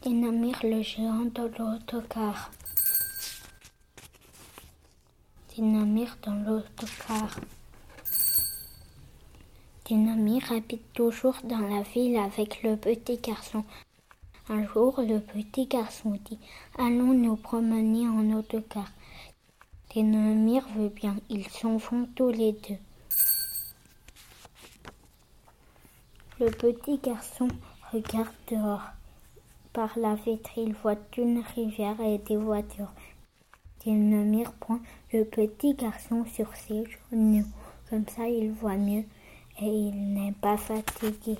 Dynamir le géant dans l'autocar. Dynamir dans l'autocar. Dynamir habite toujours dans la ville avec le petit garçon. Un jour, le petit garçon dit Allons nous promener en autocar. Dynamir veut bien, ils s'en vont tous les deux. Le petit garçon regarde dehors. Par la vitre, il voit une rivière et des voitures. Dynamir prend le petit garçon sur ses genoux. Comme ça, il voit mieux et il n'est pas fatigué.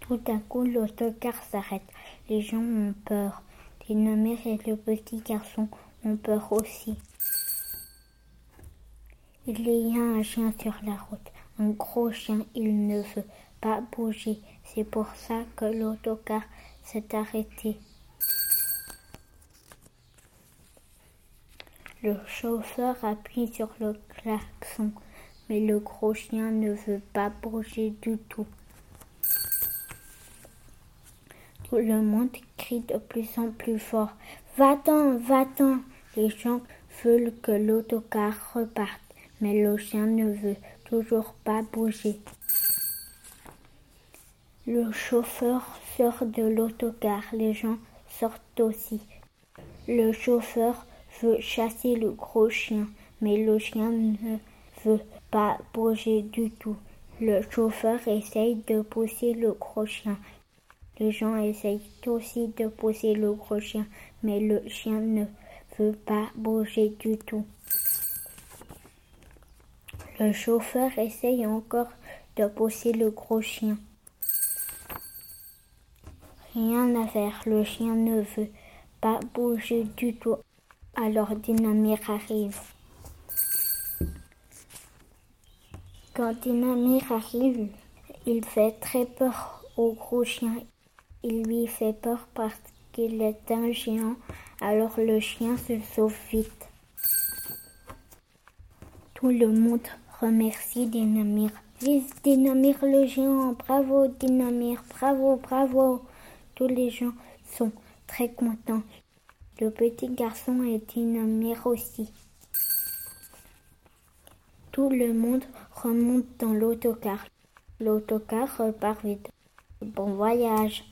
Tout à coup, l'autocar s'arrête. Les gens ont peur. Dynamir et le petit garçon ont peur aussi. Il y a un chien sur la route, un gros chien. Il ne veut pas bouger. C'est pour ça que l'autocar s'est arrêté. Le chauffeur appuie sur le klaxon, mais le gros chien ne veut pas bouger du tout. Tout le monde crie de plus en plus fort. Va-t'en, va-t'en. Les gens veulent que l'autocar reparte, mais le chien ne veut toujours pas bouger. Le chauffeur sort de l'autocar, les gens sortent aussi. Le chauffeur veut chasser le gros chien, mais le chien ne veut pas bouger du tout. Le chauffeur essaye de pousser le gros chien, les gens essayent aussi de pousser le gros chien, mais le chien ne veut pas bouger du tout. Le chauffeur essaye encore de pousser le gros chien. Rien à faire, le chien ne veut pas bouger du tout. Alors Dynamir arrive. Quand Dynamir arrive, il fait très peur au gros chien. Il lui fait peur parce qu'il est un géant, alors le chien se sauve vite. Tout le monde remercie Dynamir. Vive Dynamir le géant, bravo Dynamir, bravo, bravo. Tous les gens sont très contents. Le petit garçon et Dynamir aussi. Tout le monde remonte dans l'autocar. L'autocar repart vite. Bon voyage.